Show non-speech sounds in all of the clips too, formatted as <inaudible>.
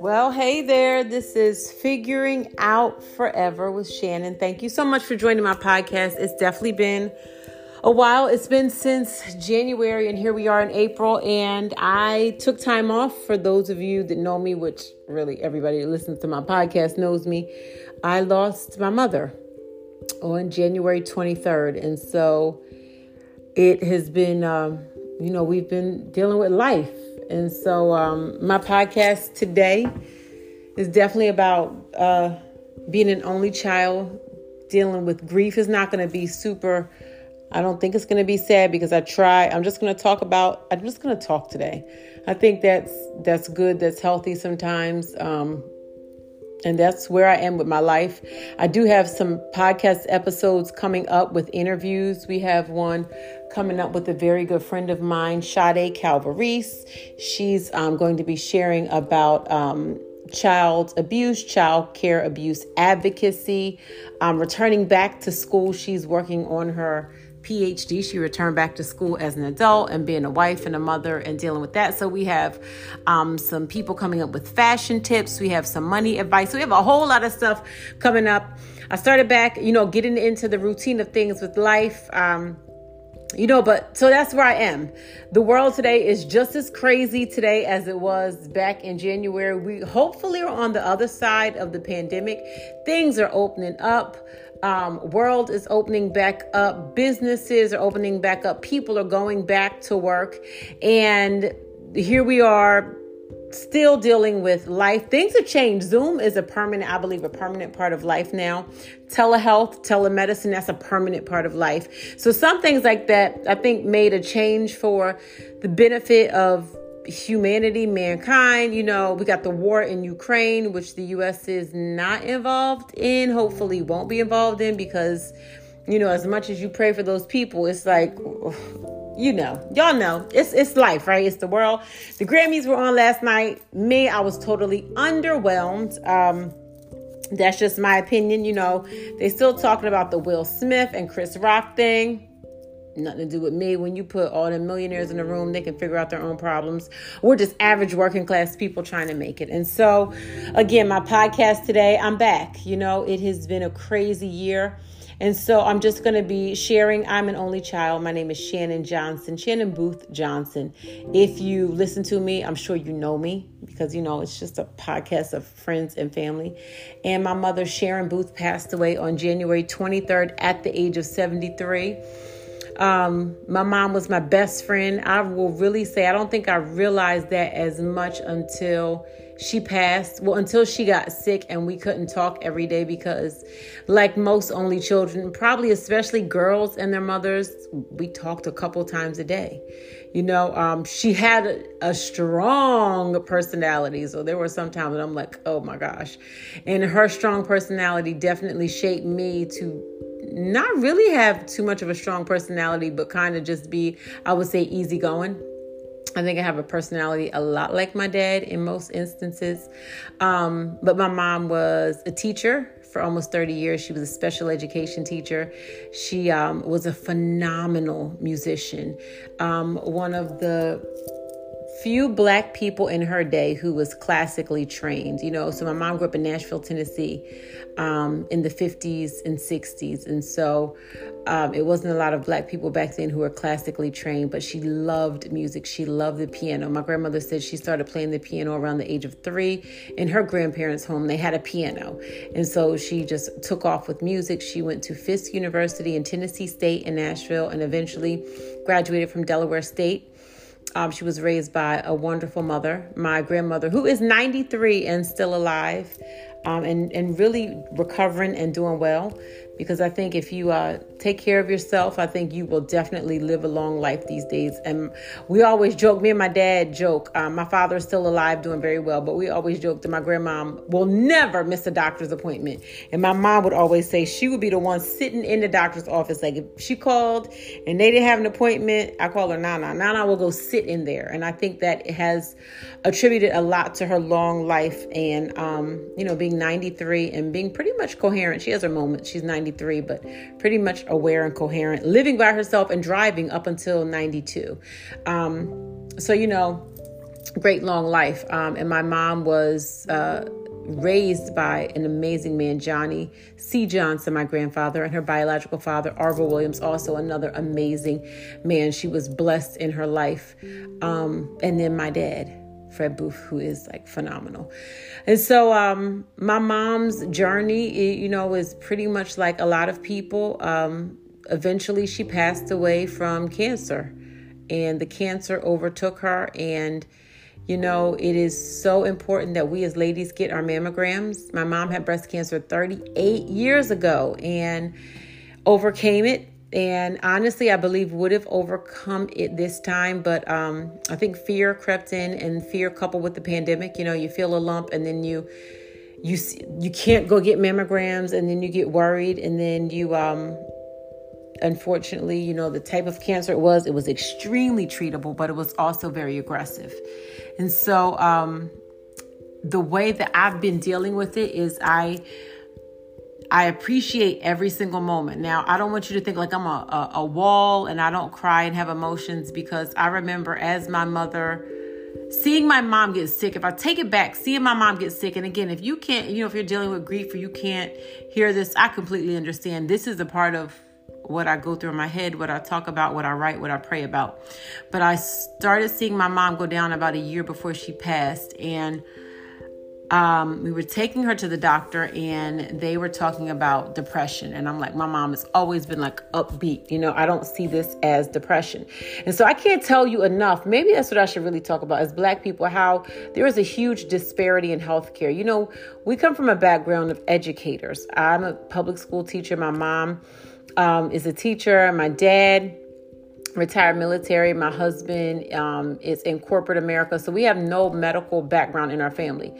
Well, hey there. This is Figuring Out Forever with Shannon. Thank you so much for joining my podcast. It's definitely been a while. It's been since January, and here we are in April. And I took time off for those of you that know me, which really everybody that listens to my podcast knows me. I lost my mother on January 23rd. And so it has been, um, you know, we've been dealing with life and so, um, my podcast today is definitely about uh, being an only child, dealing with grief. is not going to be super. I don't think it's going to be sad because I try. I'm just going to talk about. I'm just going to talk today. I think that's that's good. That's healthy sometimes. Um, and that's where I am with my life. I do have some podcast episodes coming up with interviews. We have one coming up with a very good friend of mine, Sade Calvarese. She's um, going to be sharing about um, child abuse, child care abuse advocacy, um, returning back to school. She's working on her PhD. She returned back to school as an adult and being a wife and a mother and dealing with that. So we have um, some people coming up with fashion tips. We have some money advice. So we have a whole lot of stuff coming up. I started back, you know, getting into the routine of things with life. Um, you know, but so that's where I am. The world today is just as crazy today as it was back in January. We hopefully are on the other side of the pandemic. Things are opening up um, world is opening back up, businesses are opening back up, people are going back to work, and here we are still dealing with life. Things have changed. Zoom is a permanent, I believe, a permanent part of life now. Telehealth, telemedicine, that's a permanent part of life. So some things like that, I think, made a change for the benefit of humanity, mankind. You know, we got the war in Ukraine, which the U.S. is not involved in, hopefully won't be involved in because, you know, as much as you pray for those people, it's like, <sighs> you know, y'all know, it's it's life, right? It's the world. The Grammys were on last night. Me, I was totally underwhelmed. Um, that's just my opinion. You know, they still talking about the Will Smith and Chris Rock thing nothing to do with me. When you put all the millionaires in the room, they can figure out their own problems. We're just average working class people trying to make it. And so, again, my podcast today, I'm back. You know, it has been a crazy year. And so I'm just going to be sharing. I'm an only child. My name is Shannon Johnson, Shannon Booth Johnson. If you listen to me, I'm sure you know me because, you know, it's just a podcast of friends and family. And my mother, Sharon Booth, passed away on January 23rd at the age of 73. Um, my mom was my best friend. I will really say, I don't think I realized that as much until she passed. Well, until she got sick and we couldn't talk every day because, like most only children, probably especially girls and their mothers, we talked a couple times a day. You know, um, she had a, a strong personality. So there were some times that I'm like, oh my gosh. And her strong personality definitely shaped me to not really have too much of a strong personality, but kind of just be, I would say, easygoing. I think I have a personality a lot like my dad in most instances. Um, but my mom was a teacher for almost 30 years. She was a special education teacher. She um, was a phenomenal musician. Um, one of the few black people in her day who was classically trained. You know, so my mom grew up in Nashville, Tennessee, um, in the 50s and 60s, and so um, it wasn't a lot of black people back then who were classically trained. But she loved music. She loved the piano. My grandmother said she started playing the piano around the age of three. In her grandparents' home, they had a piano, and so she just took off with music. She went to Fisk University in Tennessee State in Nashville, and eventually graduated from Delaware State. Um, she was raised by a wonderful mother, my grandmother, who is 93 and still alive um, and, and really recovering and doing well because I think if you uh, take care of yourself, I think you will definitely live a long life these days. And we always joke, me and my dad joke. Um, my father is still alive, doing very well, but we always joke that my grandmom will never miss a doctor's appointment. And my mom would always say she would be the one sitting in the doctor's office. Like if she called and they didn't have an appointment, I call her Nana. Nana will go sit in there. And I think that has attributed a lot to her long life and, um, you know, being 93 and being pretty much coherent. She has her moments. She's 90 93, but pretty much aware and coherent, living by herself and driving up until 92. Um, so, you know, great long life. Um, and my mom was. Uh, raised by an amazing man, Johnny C. Johnson, my grandfather, and her biological father, Arvo Williams, also another amazing man. She was blessed in her life. Um, and then my dad, Fred Booth, who is like phenomenal. And so um, my mom's journey, it, you know, is pretty much like a lot of people. Um, eventually, she passed away from cancer, and the cancer overtook her and you know, it is so important that we as ladies get our mammograms. My mom had breast cancer 38 years ago and overcame it. And honestly, I believe would have overcome it this time, but um, I think fear crept in, and fear coupled with the pandemic. You know, you feel a lump, and then you you you can't go get mammograms, and then you get worried, and then you um, unfortunately, you know, the type of cancer it was, it was extremely treatable, but it was also very aggressive. And so, um, the way that I've been dealing with it is I I appreciate every single moment. Now, I don't want you to think like I'm a, a, a, wall and I don't cry and have emotions because I remember as my mother seeing my mom get sick. If I take it back, seeing my mom get sick, and again, if you can't, you know, if you're dealing with grief or you can't hear this, I completely understand. This is a part of what I go through in my head, what I talk about, what I write, what I pray about. But I started seeing my mom go down about a year before she passed. And um, we were taking her to the doctor and they were talking about depression. And I'm like, my mom has always been like upbeat. You know, I don't see this as depression. And so I can't tell you enough. Maybe that's what I should really talk about as black people, how there is a huge disparity in healthcare. You know, we come from a background of educators. I'm a public school teacher. My mom, um, is a teacher. My dad, retired military. My husband um, is in corporate America. So we have no medical background in our family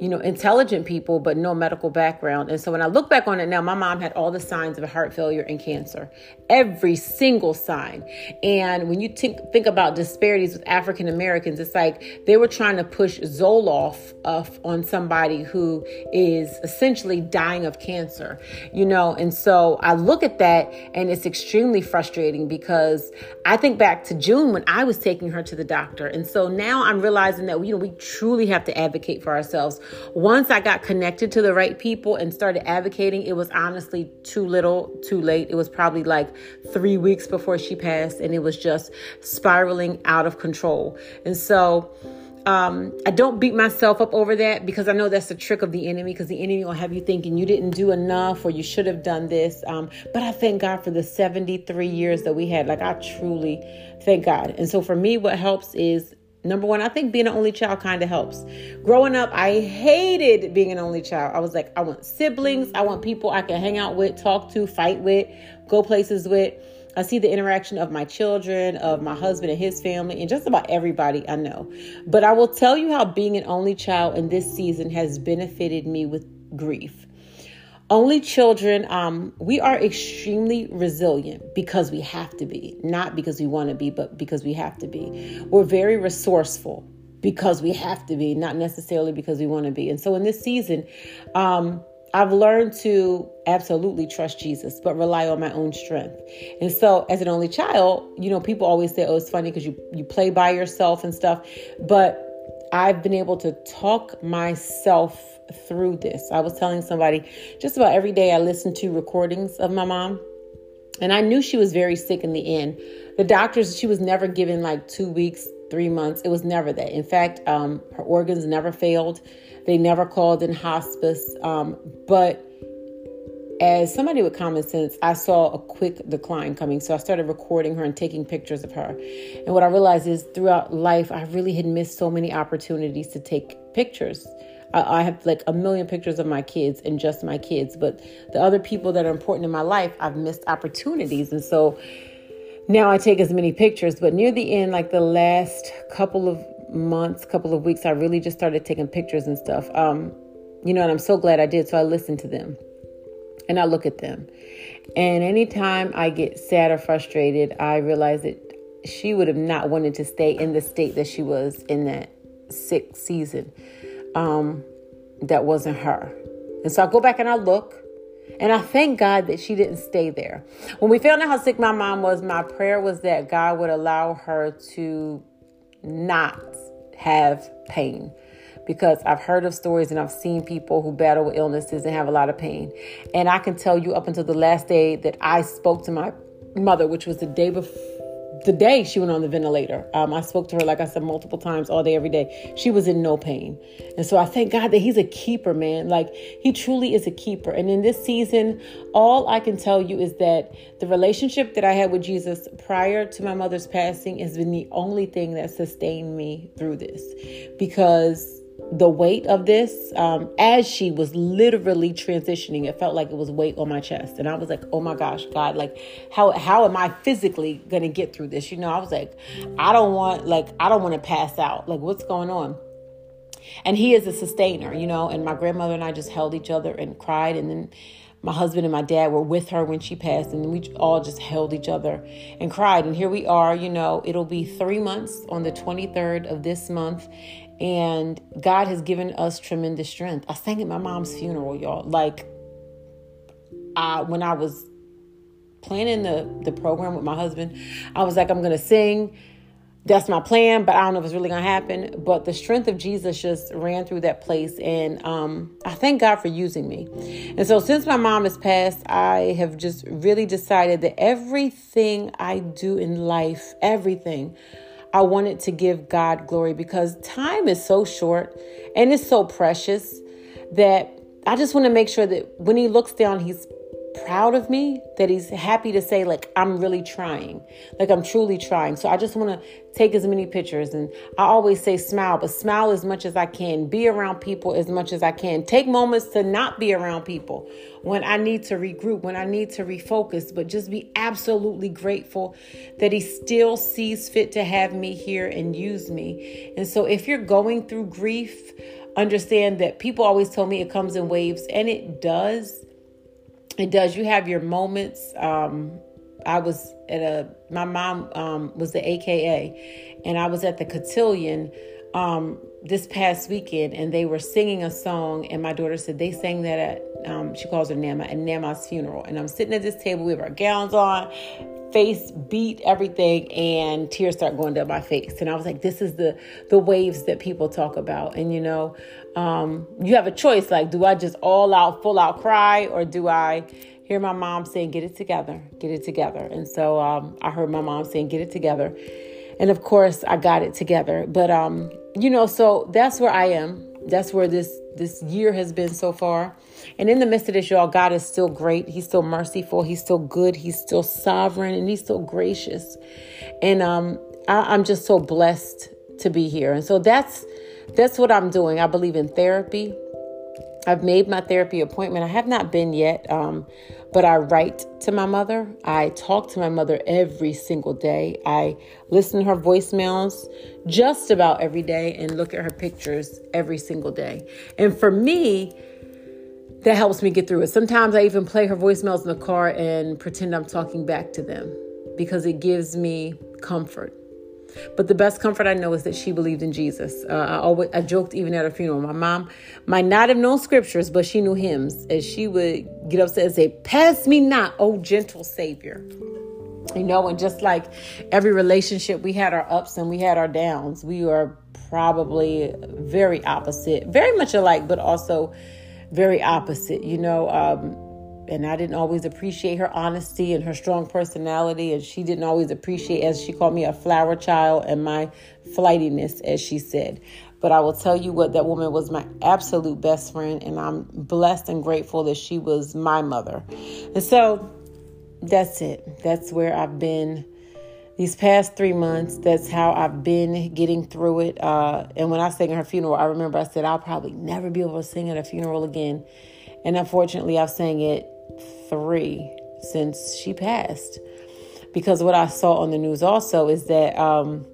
you know, intelligent people, but no medical background. And so when I look back on it now, my mom had all the signs of heart failure and cancer, every single sign. And when you think, think about disparities with African Americans, it's like they were trying to push Zoloft uh, on somebody who is essentially dying of cancer, you know. And so I look at that and it's extremely frustrating because I think back to June when I was taking her to the doctor. And so now I'm realizing that, you know, we truly have to advocate for ourselves once I got connected to the right people and started advocating, it was honestly too little, too late. It was probably like three weeks before she passed, and it was just spiraling out of control. And so, um, I don't beat myself up over that because I know that's the trick of the enemy because the enemy will have you thinking you didn't do enough or you should have done this. Um, but I thank God for the 73 years that we had. Like, I truly thank God. And so, for me, what helps is Number one, I think being an only child kind of helps. Growing up, I hated being an only child. I was like, I want siblings. I want people I can hang out with, talk to, fight with, go places with. I see the interaction of my children, of my husband and his family, and just about everybody I know. But I will tell you how being an only child in this season has benefited me with grief. Only children, um, we are extremely resilient because we have to be, not because we want to be, but because we have to be. We're very resourceful because we have to be, not necessarily because we want to be. And so in this season, um, I've learned to absolutely trust Jesus, but rely on my own strength. And so, as an only child, you know, people always say, "Oh, it's funny because you you play by yourself and stuff," but I've been able to talk myself through this. I was telling somebody just about every day I listened to recordings of my mom, and I knew she was very sick in the end. The doctors, she was never given like two weeks, three months. It was never that. In fact, um, her organs never failed. They never called in hospice. Um, but as somebody with common sense, I saw a quick decline coming. So I started recording her and taking pictures of her. And what I realized is throughout life, I really had missed so many opportunities to take pictures. I, I have like a million pictures of my kids and just my kids, but the other people that are important in my life, I've missed opportunities. And so now I take as many pictures, but near the end, like the last couple of months, couple of weeks, I really just started taking pictures and stuff. Um, you know, and I'm so glad I did. So I listen to them and I look at them. And anytime I get sad or frustrated, I realize that she would have not wanted to stay in the state that she was in that sick season um, that wasn't her. And so I go back and I look And I thank God that she didn't stay there. When we found out how sick my mom was, my prayer was that God would allow her to not have pain. Because I've heard of stories and I've seen people who battle with illnesses and have a lot of pain. And I can tell you up until the last day that I spoke to my mother, which was the day before the day she went on the ventilator. Um, I spoke to her, like I said, multiple times all day, every day. She was in no pain. And so I thank God that He's a keeper, man. Like He truly is a keeper. And in this season, all I can tell you is that the relationship that I had with Jesus prior to my mother's passing has been the only thing that sustained me through this because the weight of this um, as she was literally transitioning it felt like it was weight on my chest. And i was like oh my gosh god like how how am i physically gonna get through this? You know i was like i don't want like i don't want to pass out. Like what's going on? And he is a sustainer you know and my grandmother and i just held each other and cried. And then my husband and my dad were with her when she passed and we all just held each other and cried. And here we are you know it'll be three months on the 23rd of this month and God has given us tremendous strength. I sang at my mom's funeral, y'all. Like, I when I was planning the the program with my husband, I was like, I'm gonna sing. That's my plan, but I don't know if it's really gonna happen. But the strength of Jesus just ran through that place, and um, I thank God for using me. And so, since my mom has passed, I have just really decided that everything I do in life, everything I wanted to give God glory because time is so short and it's so precious that I just want to make sure that when He looks down, He's proud of me that he's happy to say like i'm really trying. Like i'm truly trying. So i just want to take as many pictures. And i always say smile but smile as much as i can. Be around people as much as i can. Take moments to not be around people. When i need to regroup when i need to refocus but just be absolutely grateful that he still sees fit to have me here and use me. And so if you're going through grief understand that people always tell me it comes in waves and it does it does. You have your moments. Um, I was at a, my mom um, was the AKA, and I was at the cotillion um, this past weekend, and they were singing a song, and my daughter said they sang that at, um, she calls her Nama, at Nama's funeral. And I'm sitting at this table, we have our gowns on, face beat everything and tears start going down my face. And i was like this is the the waves that people talk about. And you know um, you have a choice. Like do i just all out full out cry or do i hear my mom saying get it together get it together? And so um, i heard my mom saying get it together. And of course i got it together. But um, you know so that's where i am. That's where this this year has been so far. And in the midst of this, y'all, God is still great. He's still merciful. He's still good. He's still sovereign, and He's still gracious. And um, I, I'm just so blessed to be here. And so that's that's what I'm doing. I believe in therapy. I've made my therapy appointment. I have not been yet, um, but I write to my mother. I talk to my mother every single day. I listen to her voicemails just about every day and look at her pictures every single day. And for me, that helps me get through it. Sometimes I even play her voicemails in the car and pretend I'm talking back to them because it gives me comfort. But the best comfort I know is that she believed in Jesus. Uh, I always I joked even at her funeral. My mom might not have known scriptures, but she knew hymns, and she would get upset and say, "Pass me not, oh gentle Savior." You know, and just like every relationship, we had our ups and we had our downs. We are probably very opposite, very much alike, but also very opposite. You know, um, and I didn't always appreciate her honesty and her strong personality. And she didn't always appreciate, as she called me, a flower child and my flightiness, as she said. But I will tell you what, that woman was my absolute best friend. And I'm blessed and grateful that she was my mother. And so that's it. That's where I've been these past three months. That's how I've been getting through it. Uh, and when I sang at her funeral, I remember I said, I'll probably never be able to sing at a funeral again. And unfortunately, I've sang it three since she passed. Because what I saw on the news also is that, um,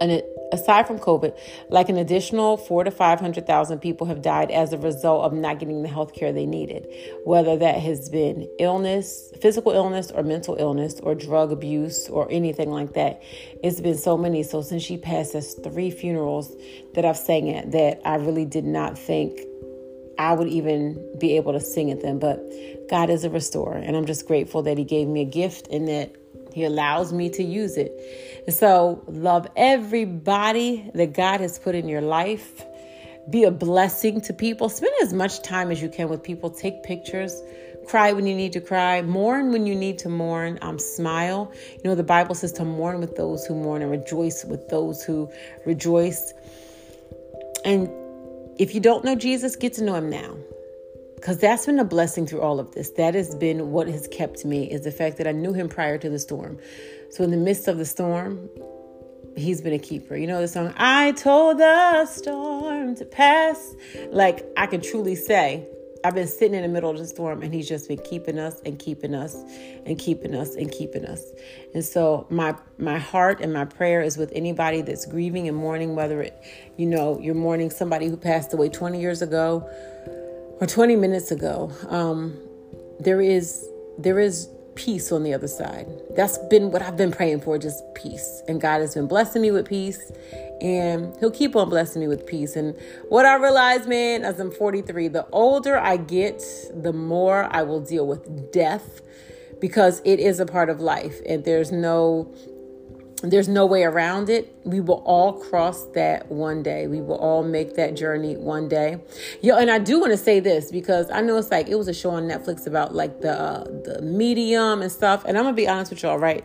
an, aside from COVID, like an additional four to 500,000 people have died as a result of not getting the health care they needed, whether that has been illness, physical illness, or mental illness, or drug abuse, or anything like that. It's been so many. So since she passed, there's three funerals that I've sang at that I really did not think I would even be able to sing at them. But God is a restorer, and I'm just grateful that He gave me a gift and that He allows me to use it. So, love everybody that God has put in your life. Be a blessing to people. Spend as much time as you can with people. Take pictures. Cry when you need to cry. Mourn when you need to mourn. Um, smile. You know, the Bible says to mourn with those who mourn and rejoice with those who rejoice. And if you don't know Jesus, get to know him now. Because that's been a blessing through all of this. That has been what has kept me, is the fact that I knew him prior to the storm. So in the midst of the storm, he's been a keeper. You know the song, I told the storm to pass. Like I can truly say, I've been sitting in the middle of the storm and he's just been keeping us and keeping us and keeping us and keeping us. And so my my heart and my prayer is with anybody that's grieving and mourning, whether it, you know, you're mourning somebody who passed away 20 years ago or 20 minutes ago. Um, there is there is peace on the other side. That's been what I've been praying for, just peace. And God has been blessing me with peace. And He'll keep on blessing me with peace. And what I realize, man, as I'm 43, the older I get, the more I will deal with death because it is a part of life. And there's no there's no way around it. We will all cross that one day. We will all make that journey one day. Yo, and I do want to say this because I know it's like it was a show on Netflix about like the uh, the medium and stuff. And I'm gonna be honest with y'all, right?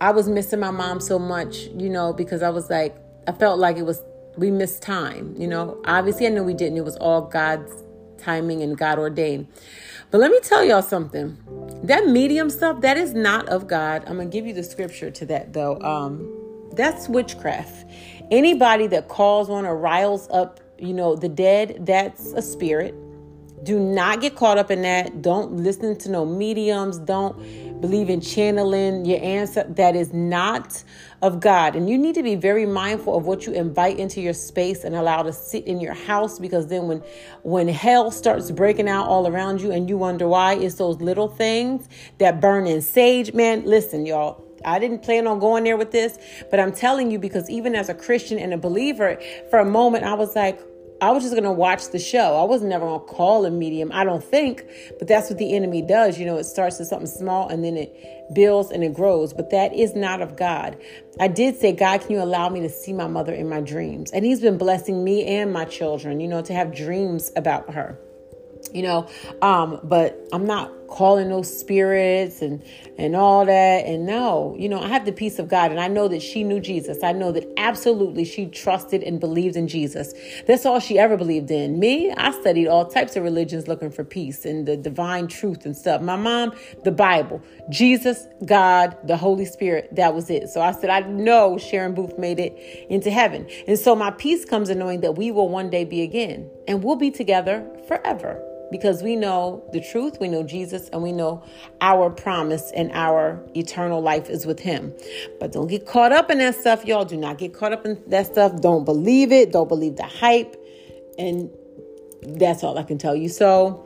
I was missing my mom so much, you know, because I was like, I felt like it was we missed time. You know, obviously I know we didn't. It was all God's timing and God ordained. But let me tell y'all something. That medium stuff, that is not of God. I'm going to give you the scripture to that though. Um, that's witchcraft. Anybody that calls on or riles up, you know, the dead, that's a spirit. Do not get caught up in that. Don't listen to no mediums. Don't believe in channeling your answer. That is not of God. And you need to be very mindful of what you invite into your space and allow to sit in your house because then when when hell starts breaking out all around you and you wonder why, it's those little things that burn in sage. Man, listen, y'all. I didn't plan on going there with this, but I'm telling you because even as a Christian and a believer, for a moment I was like, I was just going to watch the show. I was never going to call a medium, I don't think, but that's what the enemy does. You know, it starts with something small and then it builds and it grows, but that is not of God. I did say, God, can you allow me to see my mother in my dreams? And He's been blessing me and my children, you know, to have dreams about her you know um but i'm not calling those spirits and and all that. And no you know i have the peace of god and i know that she knew jesus. I know that absolutely she trusted and believed in jesus. That's all she ever believed in. Me i studied all types of religions looking for peace and the divine truth and stuff. My mom the bible jesus god the holy spirit that was it. So i said i know sharon booth made it into heaven. And so my peace comes in knowing that we will one day be again and we'll be together forever because we know the truth, we know Jesus, and we know our promise and our eternal life is with Him. But don't get caught up in that stuff, y'all. Do not get caught up in that stuff. Don't believe it. Don't believe the hype. And that's all I can tell you. So,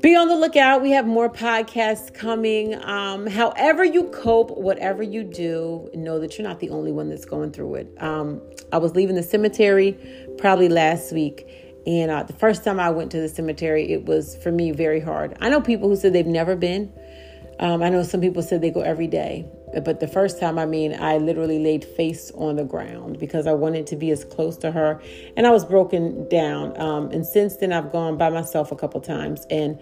be on the lookout. We have more podcasts coming. Um, however, you cope, whatever you do, know that you're not the only one that's going through it. Um, I was leaving the cemetery probably last week and uh, the first time I went to the cemetery, it was for me very hard. I know people who said they've never been. Um, I know some people said they go every day. But the first time, I mean, I literally laid face on the ground because I wanted to be as close to her. And I was broken down. Um, and since then, I've gone by myself a couple times. And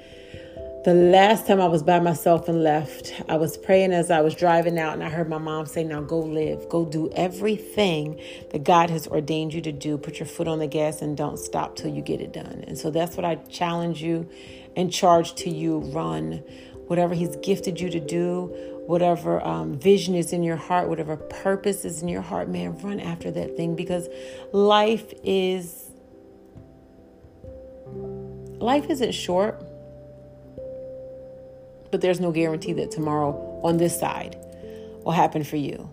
the last time I was by myself and left, I was praying as I was driving out, and I heard my mom say, Now go live, go do everything that God has ordained you to do. Put your foot on the gas and don't stop till you get it done. And so that's what I challenge you and charge to you run. Whatever He's gifted you to do, whatever um, vision is in your heart, whatever purpose is in your heart, man, run after that thing because life is. Life isn't short but there's no guarantee that tomorrow on this side will happen for you.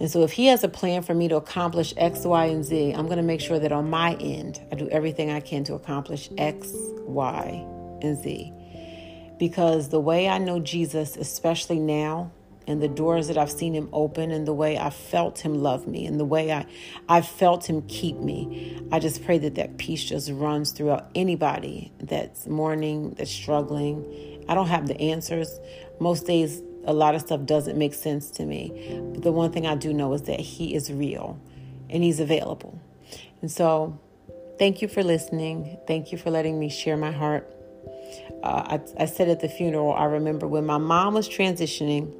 And so, if he has a plan for me to accomplish X, Y, and Z, I'm going to make sure that on my end, I do everything I can to accomplish X, Y, and Z. Because the way I know Jesus, especially now, and the doors that I've seen him open and the way I felt him love me and the way I I felt him keep me. I just pray that that peace just runs throughout anybody that's mourning, that's struggling. I don't have the answers. Most days a lot of stuff doesn't make sense to me. But the one thing I do know is that he is real and he's available. And so, thank you for listening. Thank you for letting me share my heart. Uh, I, I said at the funeral, I remember when my mom was transitioning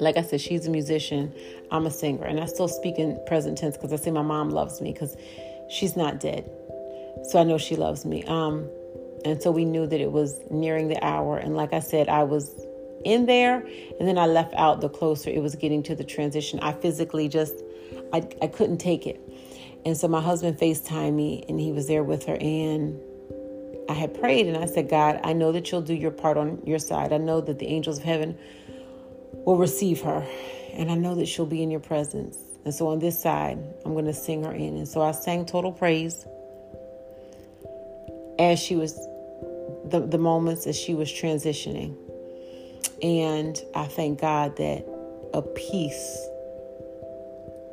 like I said, she's a musician. I'm a singer. And I still speak in present tense because I say my mom loves me because she's not dead. So I know she loves me. Um, and so we knew that it was nearing the hour. And like I said, I was in there and then I left out the closer it was getting to the transition. I physically just, I, I couldn't take it. And so my husband FaceTimed me and he was there with her. And I had prayed and I said, God, I know that you'll do your part on your side. I know that the angels of heaven will receive her. And I know that she'll be in your presence. And so on this side, I'm going to sing her in. And so I sang Total Praise as she was, the, the moments as she was transitioning. And I thank God that a peace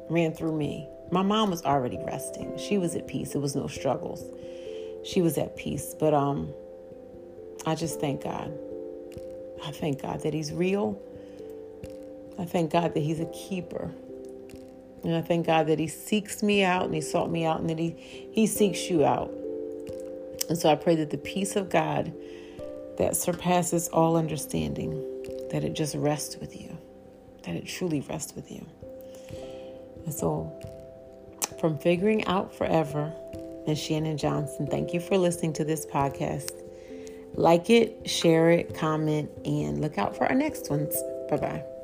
ran through me. My mom was already resting. She was at peace. It was no struggles. She was at peace. But um I just thank God. I thank God that he's real I thank God that He's a keeper. And I thank God that He seeks me out and He sought me out and that He, he seeks you out. And so I pray that the peace of God that surpasses all understanding, that it just rests with you, that it truly rests with you. And so, from Figuring Out Forever and Shannon Johnson, thank you for listening to this podcast. Like it, share it, comment, and look out for our next ones. Bye bye.